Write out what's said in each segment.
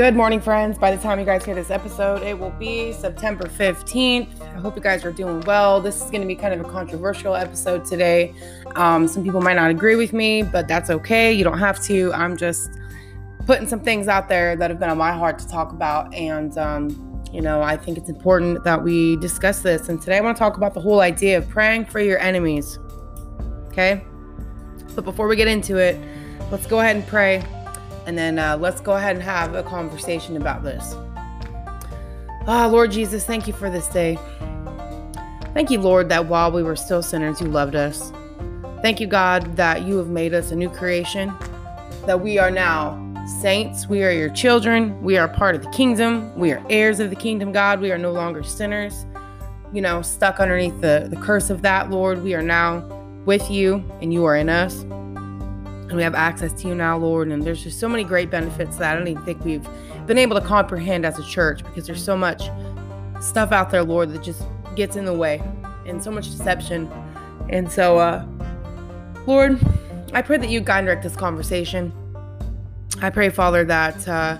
Good morning, friends. By the time you guys hear this episode, it will be September 15th. I hope you guys are doing well. This is going to be kind of a controversial episode today. Um, some people might not agree with me, but that's okay. You don't have to. I'm just putting some things out there that have been on my heart to talk about. And, um, you know, I think it's important that we discuss this. And today I want to talk about the whole idea of praying for your enemies. Okay? But before we get into it, let's go ahead and pray and then uh, let's go ahead and have a conversation about this. Ah, Lord Jesus, thank you for this day. Thank you, Lord, that while we were still sinners, you loved us. Thank you, God, that you have made us a new creation, that we are now saints. We are your children. We are part of the kingdom. We are heirs of the kingdom, God. We are no longer sinners, you know, stuck underneath the, the curse of that, Lord. We are now with you, and you are in us and we have access to you now, Lord. And there's just so many great benefits that I don't even think we've been able to comprehend as a church because there's so much stuff out there, Lord, that just gets in the way and so much deception. And so, uh, Lord, I pray that you guide and direct this conversation. I pray, Father, that uh,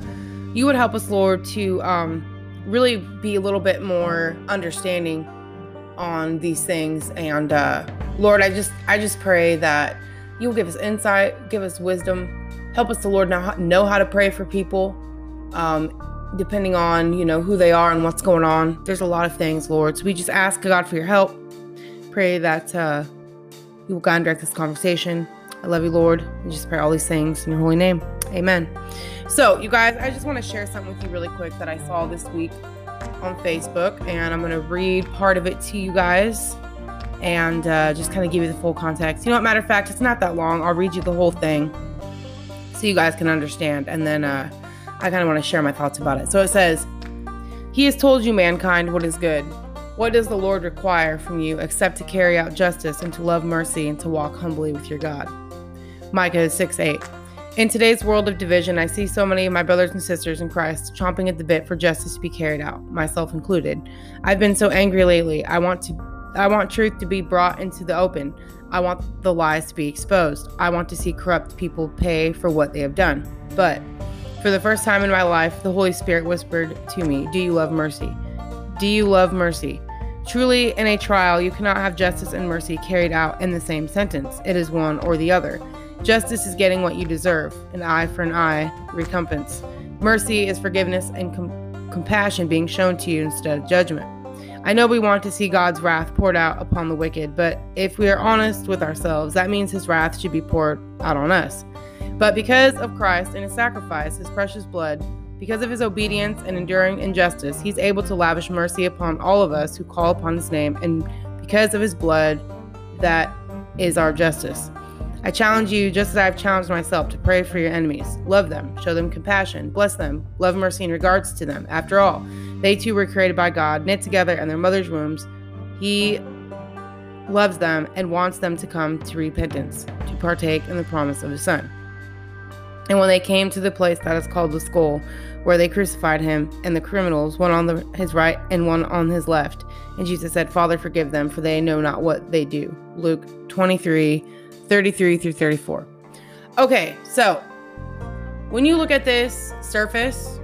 you would help us, Lord, to um, really be a little bit more understanding on these things. And uh, Lord, I just, I just pray that You'll give us insight, give us wisdom, help us, the Lord, now know how to pray for people, um, depending on you know who they are and what's going on. There's a lot of things, Lord. So we just ask God for your help. Pray that uh, you will guide and direct this conversation. I love you, Lord. And just pray all these things in your holy name. Amen. So, you guys, I just want to share something with you really quick that I saw this week on Facebook, and I'm going to read part of it to you guys and uh, just kind of give you the full context. You know what? Matter of fact, it's not that long. I'll read you the whole thing so you guys can understand. And then uh, I kind of want to share my thoughts about it. So it says, He has told you, mankind, what is good. What does the Lord require from you except to carry out justice and to love mercy and to walk humbly with your God? Micah 6 8. In today's world of division, I see so many of my brothers and sisters in Christ chomping at the bit for justice to be carried out, myself included. I've been so angry lately. I want to I want truth to be brought into the open. I want the lies to be exposed. I want to see corrupt people pay for what they have done. But for the first time in my life, the Holy Spirit whispered to me, Do you love mercy? Do you love mercy? Truly, in a trial, you cannot have justice and mercy carried out in the same sentence. It is one or the other. Justice is getting what you deserve, an eye for an eye, recompense. Mercy is forgiveness and com- compassion being shown to you instead of judgment. I know we want to see God's wrath poured out upon the wicked, but if we are honest with ourselves, that means his wrath should be poured out on us. But because of Christ and his sacrifice, his precious blood, because of his obedience and enduring injustice, he's able to lavish mercy upon all of us who call upon his name, and because of his blood, that is our justice. I challenge you, just as I've challenged myself, to pray for your enemies. Love them, show them compassion, bless them, love mercy in regards to them. After all, they too were created by God, knit together in their mother's wombs. He loves them and wants them to come to repentance, to partake in the promise of his Son. And when they came to the place that is called the skull, where they crucified him, and the criminals, one on the, his right and one on his left, and Jesus said, Father, forgive them, for they know not what they do. Luke 23 33 through 34. Okay, so when you look at this surface,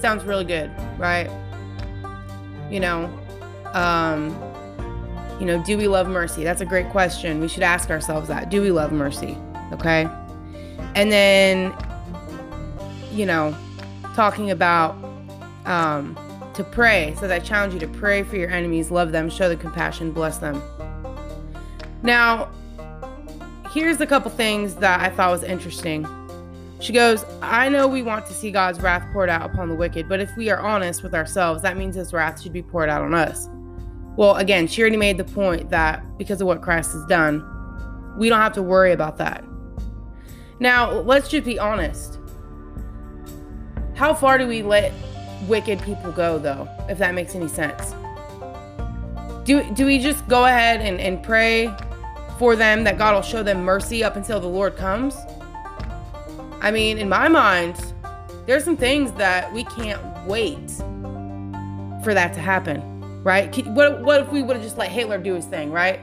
sounds really good, right? You know, um, you know, do we love mercy? That's a great question. We should ask ourselves that. Do we love mercy? Okay. And then, you know, talking about um, to pray. So I challenge you to pray for your enemies, love them, show them compassion, bless them. Now, here's a couple things that I thought was interesting. She goes, I know we want to see God's wrath poured out upon the wicked, but if we are honest with ourselves, that means his wrath should be poured out on us. Well, again, she already made the point that because of what Christ has done, we don't have to worry about that. Now, let's just be honest. How far do we let wicked people go, though, if that makes any sense? Do, do we just go ahead and, and pray for them that God will show them mercy up until the Lord comes? I mean, in my mind, there's some things that we can't wait for that to happen, right? What, what if we would have just let Hitler do his thing, right?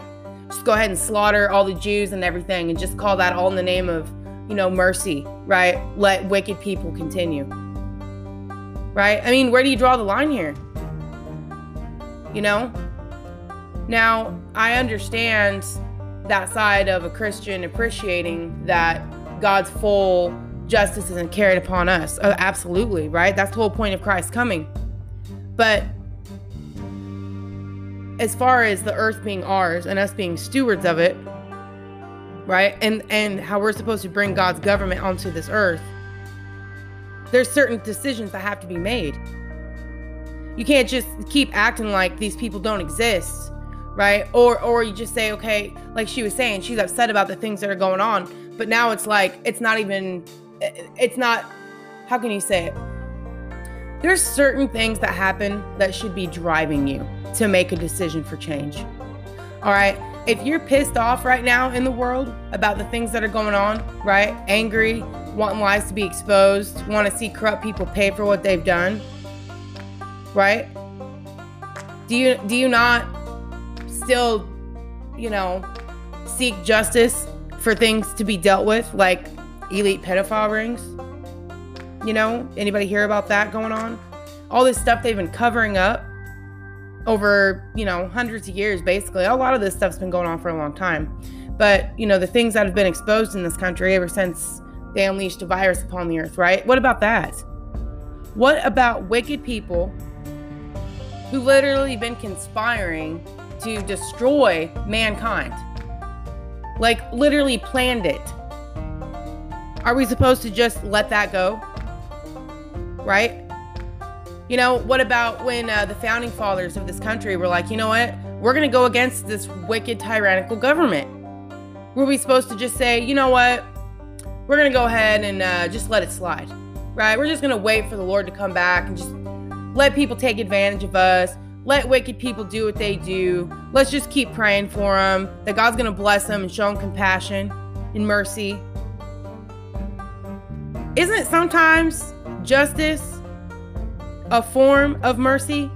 Just go ahead and slaughter all the Jews and everything and just call that all in the name of, you know, mercy, right? Let wicked people continue. right? I mean, where do you draw the line here? You know? Now, I understand that side of a Christian appreciating that God's full justice isn't carried upon us. Oh, absolutely, right? That's the whole point of Christ coming. But as far as the earth being ours and us being stewards of it, right? And and how we're supposed to bring God's government onto this earth. There's certain decisions that have to be made. You can't just keep acting like these people don't exist, right? Or or you just say, okay, like she was saying, she's upset about the things that are going on, but now it's like it's not even it's not how can you say it? There's certain things that happen that should be driving you to make a decision for change. All right? If you're pissed off right now in the world about the things that are going on, right? Angry, wanting lies to be exposed, want to see corrupt people pay for what they've done, right? Do you do you not still, you know, seek justice for things to be dealt with like elite pedophile rings? You know, anybody hear about that going on? All this stuff they've been covering up over, you know, hundreds of years basically. A lot of this stuff's been going on for a long time. But, you know, the things that have been exposed in this country ever since they unleashed a virus upon the earth, right? What about that? What about wicked people who literally been conspiring to destroy mankind? Like literally planned it. Are we supposed to just let that go? right? You know, what about when uh, the founding fathers of this country were like, you know what? We're going to go against this wicked, tyrannical government. Were we supposed to just say, you know what? We're going to go ahead and uh, just let it slide, right? We're just going to wait for the Lord to come back and just let people take advantage of us. Let wicked people do what they do. Let's just keep praying for them that God's going to bless them and show them compassion and mercy. Isn't it sometimes justice a form of mercy?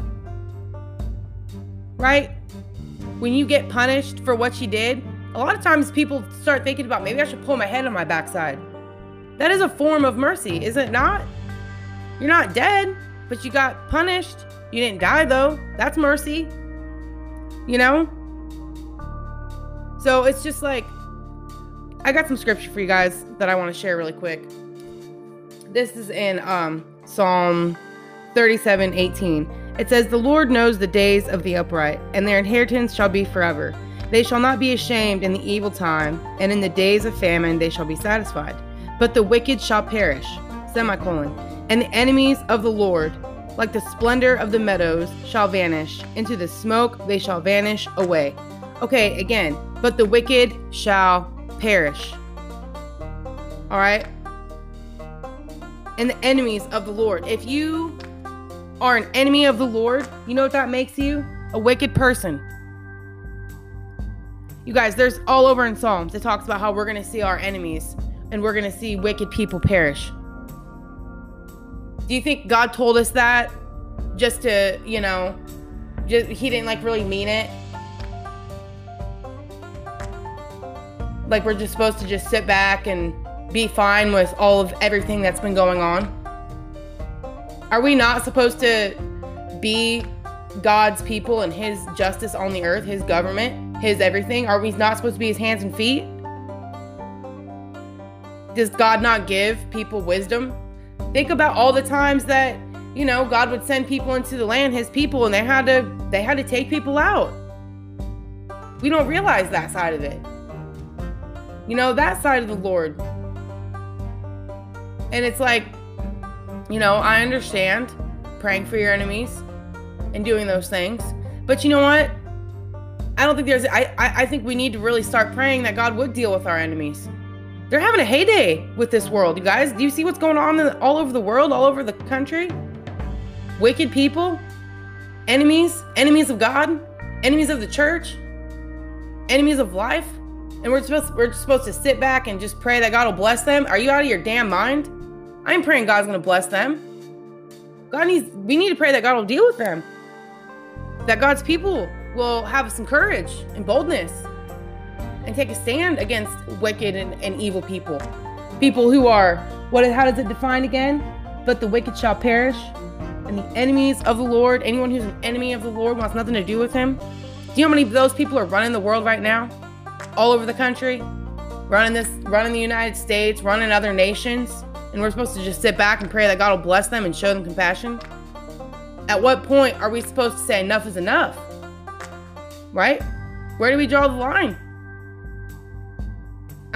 Right? When you get punished for what you did, a lot of times people start thinking about maybe I should pull my head on my backside. That is a form of mercy, is it not? You're not dead, but you got punished. You didn't die though. That's mercy. You know? So it's just like I got some scripture for you guys that I want to share really quick. This is in um, Psalm 37 18. It says, The Lord knows the days of the upright, and their inheritance shall be forever. They shall not be ashamed in the evil time, and in the days of famine they shall be satisfied. But the wicked shall perish. Semicolon. And the enemies of the Lord, like the splendor of the meadows, shall vanish. Into the smoke they shall vanish away. Okay, again, but the wicked shall perish. All right? and the enemies of the Lord. If you are an enemy of the Lord, you know what that makes you? A wicked person. You guys, there's all over in Psalms, it talks about how we're going to see our enemies and we're going to see wicked people perish. Do you think God told us that just to, you know, just, he didn't like really mean it? Like we're just supposed to just sit back and be fine with all of everything that's been going on? Are we not supposed to be God's people and his justice on the earth, his government, his everything? Are we not supposed to be his hands and feet? Does God not give people wisdom? Think about all the times that, you know, God would send people into the land, his people, and they had to they had to take people out. We don't realize that side of it. You know, that side of the Lord and it's like, you know, I understand praying for your enemies and doing those things. But you know what? I don't think there's I, I, I think we need to really start praying that God would deal with our enemies. They're having a heyday with this world, you guys. Do you see what's going on in, all over the world, all over the country? Wicked people, enemies, enemies of God, enemies of the church, enemies of life. And we're supposed we're supposed to sit back and just pray that God will bless them. Are you out of your damn mind? I'm praying God's to bless them. God needs, we need to pray that God will deal with them. That God's people will have some courage and boldness and take a stand against wicked and, and evil people. People who are, what, how does it define again? But the wicked shall perish. and the enemies of the Lord, anyone who's an enemy of the Lord wants nothing to do with him. Do you know how many of those people are running the world right now? All over the country, running this, running the United States, running other nations, and we're supposed to just sit back and pray that God will bless them and show them compassion? At what point are we supposed to say enough is enough? Right? Where do we draw the line?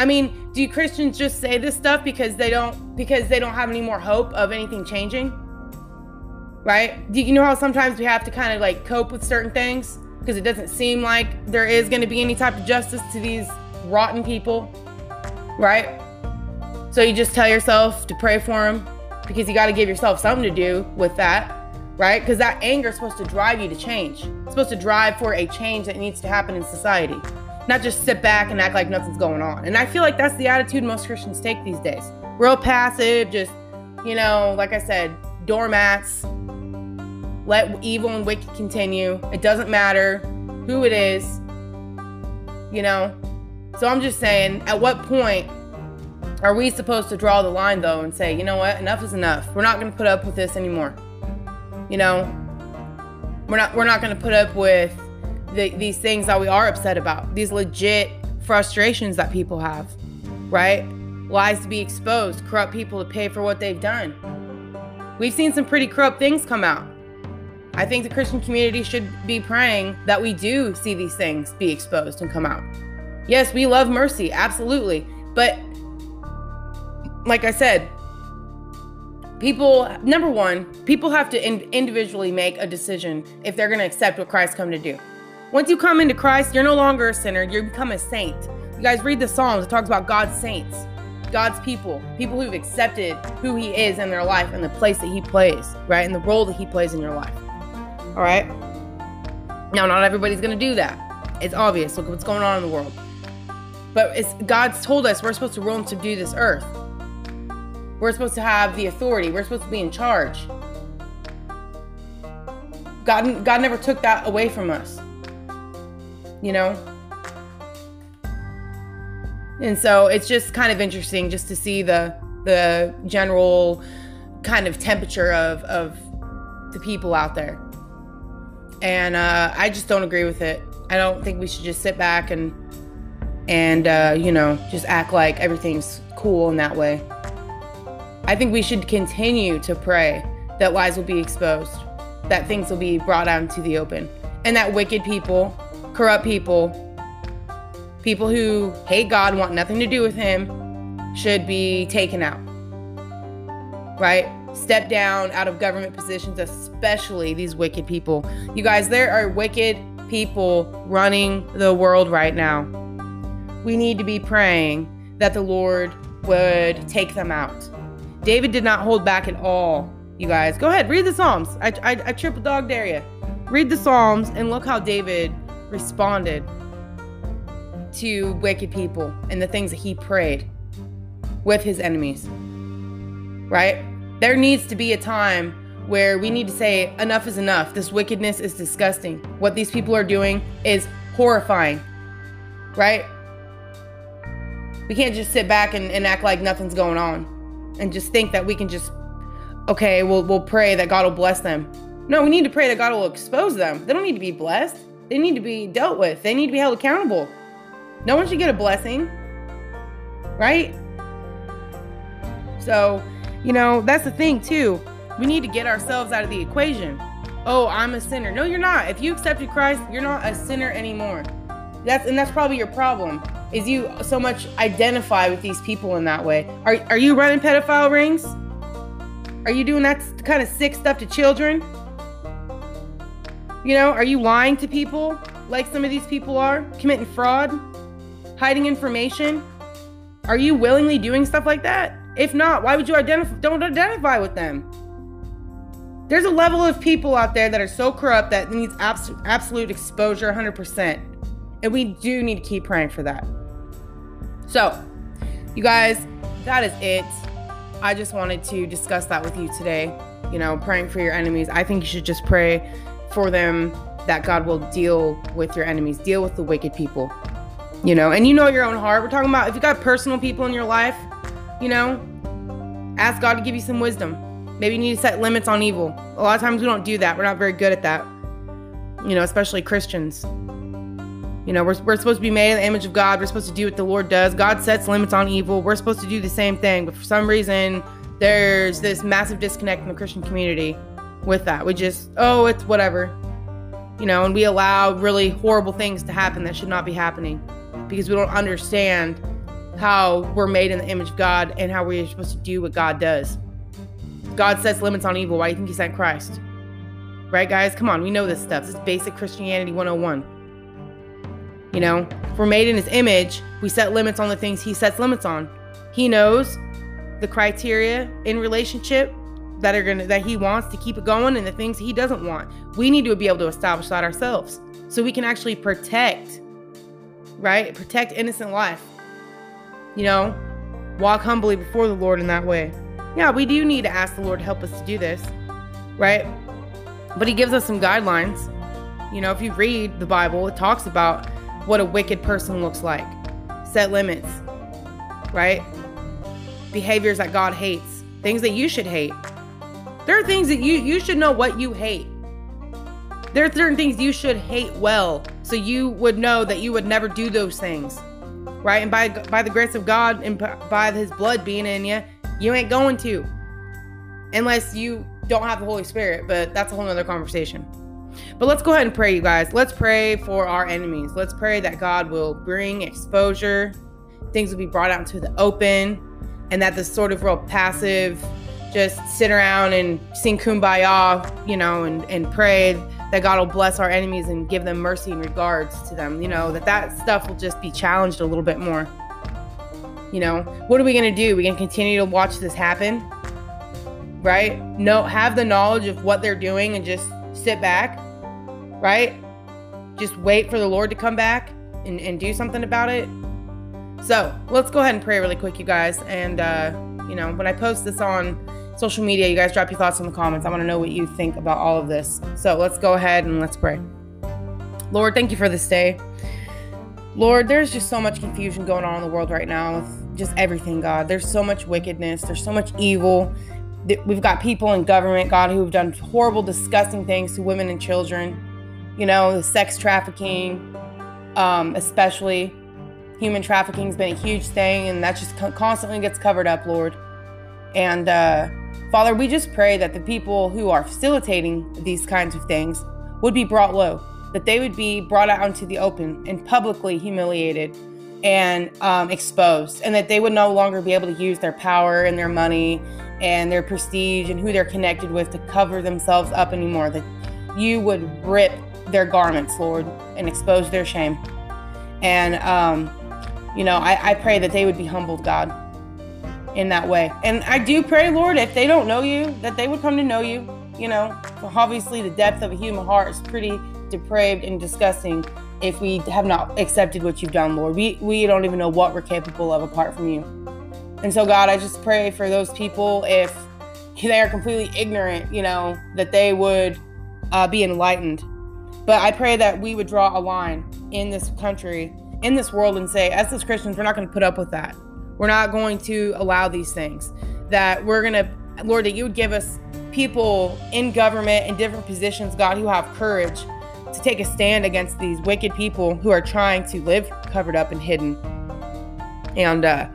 I mean, do Christians just say this stuff because they don't because they don't have any more hope of anything changing? Right? Do you know how sometimes we have to kind of like cope with certain things because it doesn't seem like there is going to be any type of justice to these rotten people, right? So you just tell yourself to pray for them because you got to give yourself something to do with that, right? Because that anger is supposed to drive you to change. It's supposed to drive for a change that needs to happen in society not just sit back and act like nothing's going on. And I feel like that's the attitude most Christians take these days. Real passive, just, you know, like I said, doormats. Let evil and wicked continue. It doesn't matter who it is, you know. So I'm just saying, at what point are we supposed to draw the line though and say, you know what, enough is enough. We're not going to put up with this anymore. You know, we're not we're not going to put up with the, these things that we are upset about, these legit frustrations that people have, right? Lies to be exposed, corrupt people to pay for what they've done. We've seen some pretty corrupt things come out. I think the Christian community should be praying that we do see these things be exposed and come out. Yes, we love mercy, absolutely. But like I said, people, number one, people have to in- individually make a decision if they're going to accept what Christ come to do. Once you come into Christ, you're no longer a sinner, you become a saint. You guys read the Psalms, it talks about God's saints, God's people, people who've accepted who He is in their life and the place that He plays, right? And the role that He plays in your life. All right? Now, not everybody's going to do that. It's obvious. Look what's going on in the world. But it's, God's told us we're supposed to rule and subdue this earth. We're supposed to have the authority. We're supposed to be in charge. God, God never took that away from us you know? And so it's just kind of interesting just to see the the general kind of temperature of of the people out there. And uh, I just don't agree with it. I don't think we should just sit back and and uh, you know just act like everything's cool in that way. I think we should continue to pray that lies will be exposed, that things will be brought out into the open, and that wicked people corrupt people, people who hate God, want nothing to do with Him, should be taken out. Right? Step down out of government positions, especially these wicked people. You guys, there are wicked people running the world right now. We need to be praying that the Lord would take them out. David did not hold back at all, you guys. Go ahead, read the Psalms. I, I, I triple dog dare you. Read the Psalms and look how David responded to wicked people and the things that he prayed with his enemies. Right? There needs to be a time where we need to say, enough is enough. This wickedness is disgusting. What these people are doing is horrifying. Right? We can't just sit back and, and act like nothing's going on and just think that we can just, okay, we'll, we'll pray that God will bless them. No, we need to pray that God will expose them. They don't need to be blessed. They need to be dealt with. They need to be held accountable. No one should get a blessing. Right? So, you know, that's the thing too. We need to get ourselves out of the equation. Oh, I'm a sinner. No, you're not. If you accepted Christ, you're not a sinner anymore. That's and that's probably your problem. Is you so much identify with these people in that way. Are are you running pedophile rings? Are you doing that kind of sick stuff to children? You know, are you lying to people like some of these people are? Committing fraud? Hiding information? Are you willingly doing stuff like that? If not, why would you identify don't identify with them? There's a level of people out there that are so corrupt that needs abs- absolute exposure 100%. And we do need to keep praying for that. So, you guys, that is it. I just wanted to discuss that with you today. You know, praying for your enemies. I think you should just pray for them that God will deal with your enemies, deal with the wicked people. You know, and you know your own heart. We're talking about if you got personal people in your life, you know, ask God to give you some wisdom. Maybe you need to set limits on evil. A lot of times we don't do that. We're not very good at that. You know, especially Christians. You know, we're, we're supposed to be made in the image of God. We're supposed to do what the Lord does. God sets limits on evil. We're supposed to do the same thing. But for some reason, there's this massive disconnect in the Christian community with that. We just, oh, it's whatever. You know, and we allow really horrible things to happen that should not be happening because we don't understand how we're made in the image of God and how we're supposed to do what God does. God sets limits on evil. Why do you think he sent Christ? Right, guys? Come on, we know this stuff. This is basic Christianity 101. You know, if we're made in his image, we set limits on the things he sets limits on. He knows the criteria in relationship that are gonna that he wants to keep it going and the things he doesn't want. We need to be able to establish that ourselves so we can actually protect, right? Protect innocent life. You know, walk humbly before the Lord in that way yeah, we do need to ask the Lord to help us to do this, right? But He gives us some guidelines. You know, if you read the Bible, it talks about what a wicked person looks like, set limits, right? Behaviors that God hates, things that you should hate. There are things that you you should know what you hate. There are certain things you should hate well, so you would know that you would never do those things, right? And by by the grace of God and by His blood being in you, you ain't going to. Unless you don't have the Holy Spirit, but that's a whole nother conversation. But let's go ahead and pray, you guys. Let's pray for our enemies. Let's pray that God will bring exposure, things will be brought out into the open, and that this sort of real passive, just sit around and sing kumbaya, you know, and, and pray that God will bless our enemies and give them mercy and regards to them, you know, that that stuff will just be challenged a little bit more. You know, what are we going to do? We're going to continue to watch this happen, right? No, have the knowledge of what they're doing and just sit back, right? Just wait for the Lord to come back and, and do something about it. So let's go ahead and pray really quick, you guys. And, uh, you know, when I post this on social media, you guys drop your thoughts in the comments. I want to know what you think about all of this. So let's go ahead and let's pray. Lord, thank you for this day. Lord, there's just so much confusion going on in the world right now with just everything, God. There's so much wickedness, there's so much evil. We've got people in government, God, who have done horrible, disgusting things to women and children. You know, the sex trafficking, um, especially human trafficking has been a huge thing, and that just constantly gets covered up, Lord. And uh, Father, we just pray that the people who are facilitating these kinds of things would be brought low that they would be brought out into the open and publicly humiliated and um, exposed, and that they would no longer be able to use their power and their money and their prestige and who they're connected with to cover themselves up anymore. That you would rip their garments, Lord, and expose their shame. And, um, you know, I, I pray that they would be humbled, God, in that way. And I do pray, Lord, if they don't know you, that they would come to know you. You know, obviously, the depth of a human heart is pretty depraved and disgusting if we have not accepted what you've done, Lord. We we don't even know what we're capable of apart from you. And so God, I just pray for those people if they are completely ignorant, you know, that they would uh, be enlightened. But I pray that we would draw a line in this country, in this world, and say, as as Christians, we're not going to put up with that. We're not going to allow these things. That we're going to, Lord, that you would give us people in government in different positions, God, who have courage to take a stand against these wicked people who are trying to live covered up and hidden and uh,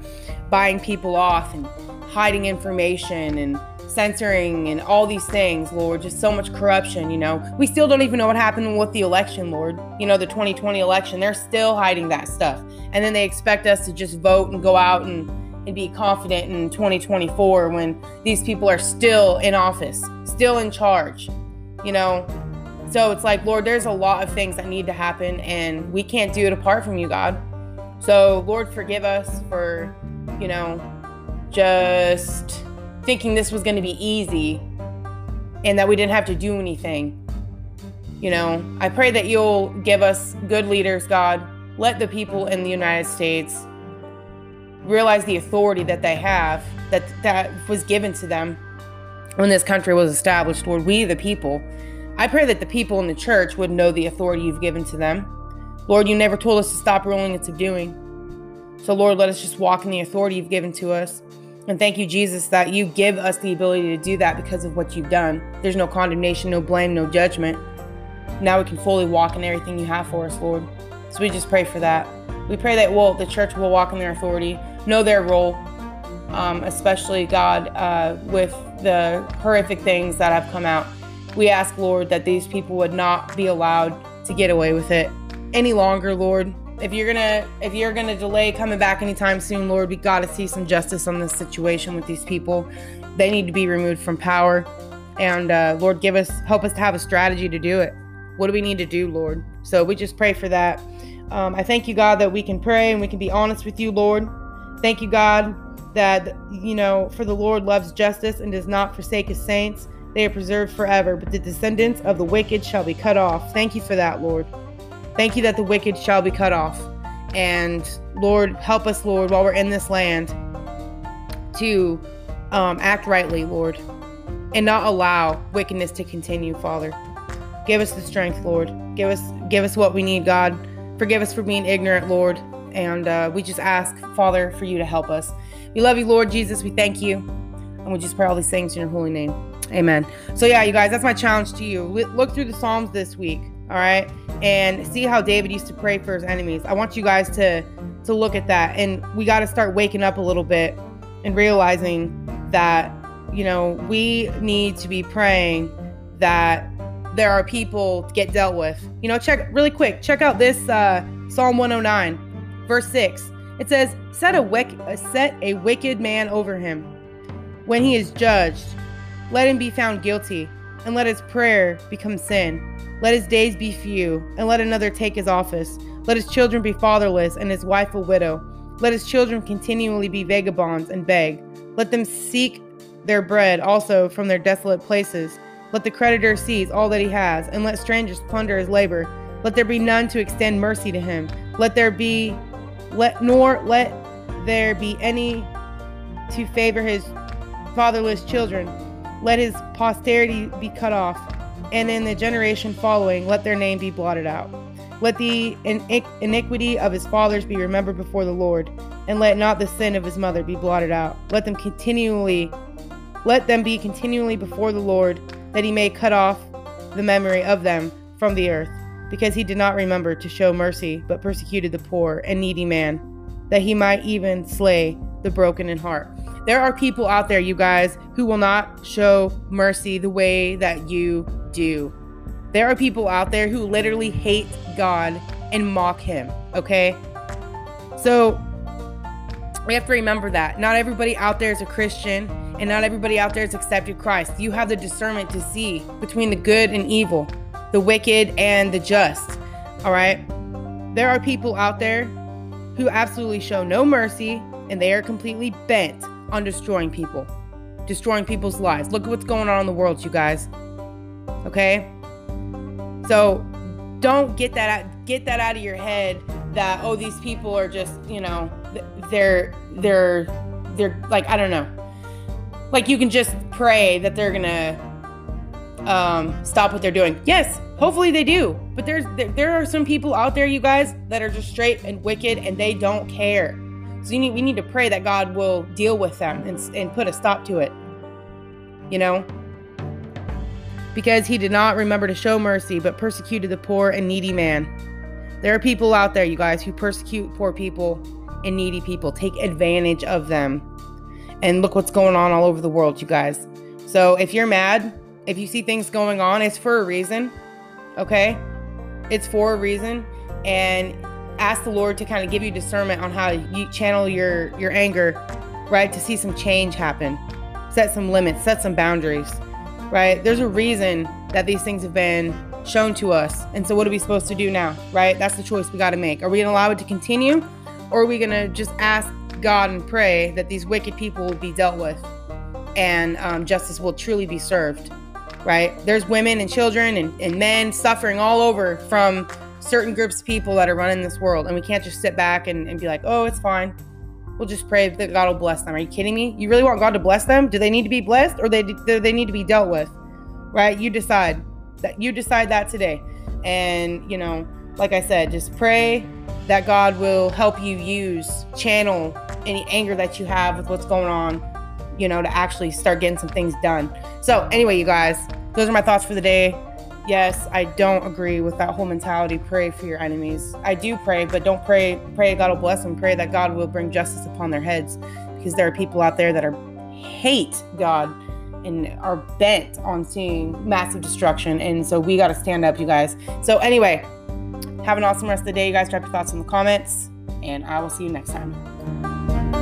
buying people off and hiding information and censoring and all these things, Lord. Just so much corruption, you know. We still don't even know what happened with the election, Lord. You know, the 2020 election. They're still hiding that stuff. And then they expect us to just vote and go out and, and be confident in 2024 when these people are still in office, still in charge. You know, so it's like, Lord, there's a lot of things that need to happen, and we can't do it apart from you, God. So, Lord, forgive us for, you know, just thinking this was going to be easy and that we didn't have to do anything. You know, I pray that you'll give us good leaders, God. Let the people in the United States realize the authority that they have, that that was given to them when this country was established. Lord, we the people I pray that the people in the church would know the authority you've given to them. Lord, you never told us to stop ruling and subduing. So, Lord, let us just walk in the authority you've given to us. And thank you, Jesus, that you give us the ability to do that because of what you've done. There's no condemnation, no blame, no judgment. Now we can fully walk in everything you have for us, Lord. So we just pray for that. We pray that well, the church will walk in their authority, know their role, um, especially God uh, with the horrific things that have come out. We ask, Lord, that these people would not be allowed to get away with it any longer, Lord. If you're gonna if you're gonna delay coming back anytime soon, Lord, we gotta see some justice on this situation with these people. They need to be removed from power. And uh, Lord, give us help us to have a strategy to do it. What do we need to do, Lord? So we just pray for that. Um, I thank you, God, that we can pray and we can be honest with you, Lord. Thank you, God, that, you know, for the Lord loves justice and does not forsake his saints. They are preserved forever, but the descendants of the wicked shall be cut off. Thank you for that, Lord. Thank you that the wicked shall be cut off. And Lord, help us, Lord, while we're in this land to um, act rightly, Lord, and not allow wickedness to continue, Father. Give us the strength, Lord. Give us give us what we need, God. Forgive us for being ignorant, Lord. And uh, we just ask, Father, for you to help us. We love you, Lord Jesus. We thank you. And we just pray all these things in your holy name. Amen. So, yeah, you guys, that's my challenge to you. Look through the Psalms this week all right and see how david used to pray for his enemies i want you guys to to look at that and we got to start waking up a little bit and realizing that you know we need to be praying that there are people get dealt with you know check really quick check out this uh psalm 109 verse 6 it says set a wick set a wicked man over him when he is judged let him be found guilty and let his prayer become sin let his days be few, and let another take his office. Let his children be fatherless, and his wife a widow. Let his children continually be vagabonds and beg. Let them seek their bread also from their desolate places. Let the creditor seize all that he has, and let strangers plunder his labor. Let there be none to extend mercy to him. Let there be, let nor let there be any to favor his fatherless children. Let his posterity be cut off and in the generation following, let their name be blotted out. Let the iniquity of his fathers be remembered before the Lord, and let not the sin of his mother be blotted out. Let them continually, let them be continually before the Lord, that he may cut off the memory of them from the earth, because he did not remember to show mercy, but persecuted the poor and needy man, that he might even slay the broken in heart. There are people out there, you guys, who will not show mercy the way that you do. There are people out there who literally hate God and mock him, okay? So we have to remember that. Not everybody out there is a Christian, and not everybody out there has accepted Christ. You have the discernment to see between the good and evil, the wicked and the just, all right? There are people out there who absolutely show no mercy, and they are completely bent on destroying people, destroying people's lives. Look at what's going on in the world, you guys. Okay? So don't get that out, get that out of your head that oh these people are just, you know, they're they're they're like I don't know. Like you can just pray that they're to um, stop what they're doing. Yes, hopefully they do. But there's there, there are some people out there you guys that are just straight and wicked and they don't care. So need, we need to pray that God will deal with them and, and put a stop to it. You know? because he did not remember to show mercy, but persecuted the poor and needy man. There are people out there, you guys, who persecute poor people and needy people, take advantage of them. And look what's going on all over the world, you guys. So if you're mad, if you see things going on, it's for a reason. Okay? It's for a reason. And ask the Lord to kind of give you discernment on how you channel your your anger, right? To see some change happen. Set some limits, set some boundaries right? There's a reason that these things have been shown to us. And so, what are we supposed to do now, right? That's the choice we got to make. Are we going to allow it to continue? Or are we going to just ask God and pray that these wicked people will be dealt with and um, justice will truly be served, right? There's women and children and, and men suffering all over from certain groups of people that are running this world. And we can't just sit back and, and be like, oh, it's fine. We'll just pray that God will bless them. Are you kidding me? You really want God to bless them? Do they need to be blessed or they do they need to be dealt with? Right? You decide. That you decide that today. And, you know, like I said, just pray that God will help you use channel any anger that you have with what's going on you know, to actually start getting some things done. So, anyway, you guys, those are my thoughts for the day. Yes, I don't agree with that whole mentality. Pray for your enemies. I do pray, but don't pray. Pray God will bless them. Pray that God will bring justice upon their heads, because there are people out there that are hate God and are bent on seeing massive destruction. And so we got to stand up, you guys. So anyway, have an awesome rest of the day, you guys. Drop your thoughts in the comments, and I will see you next time.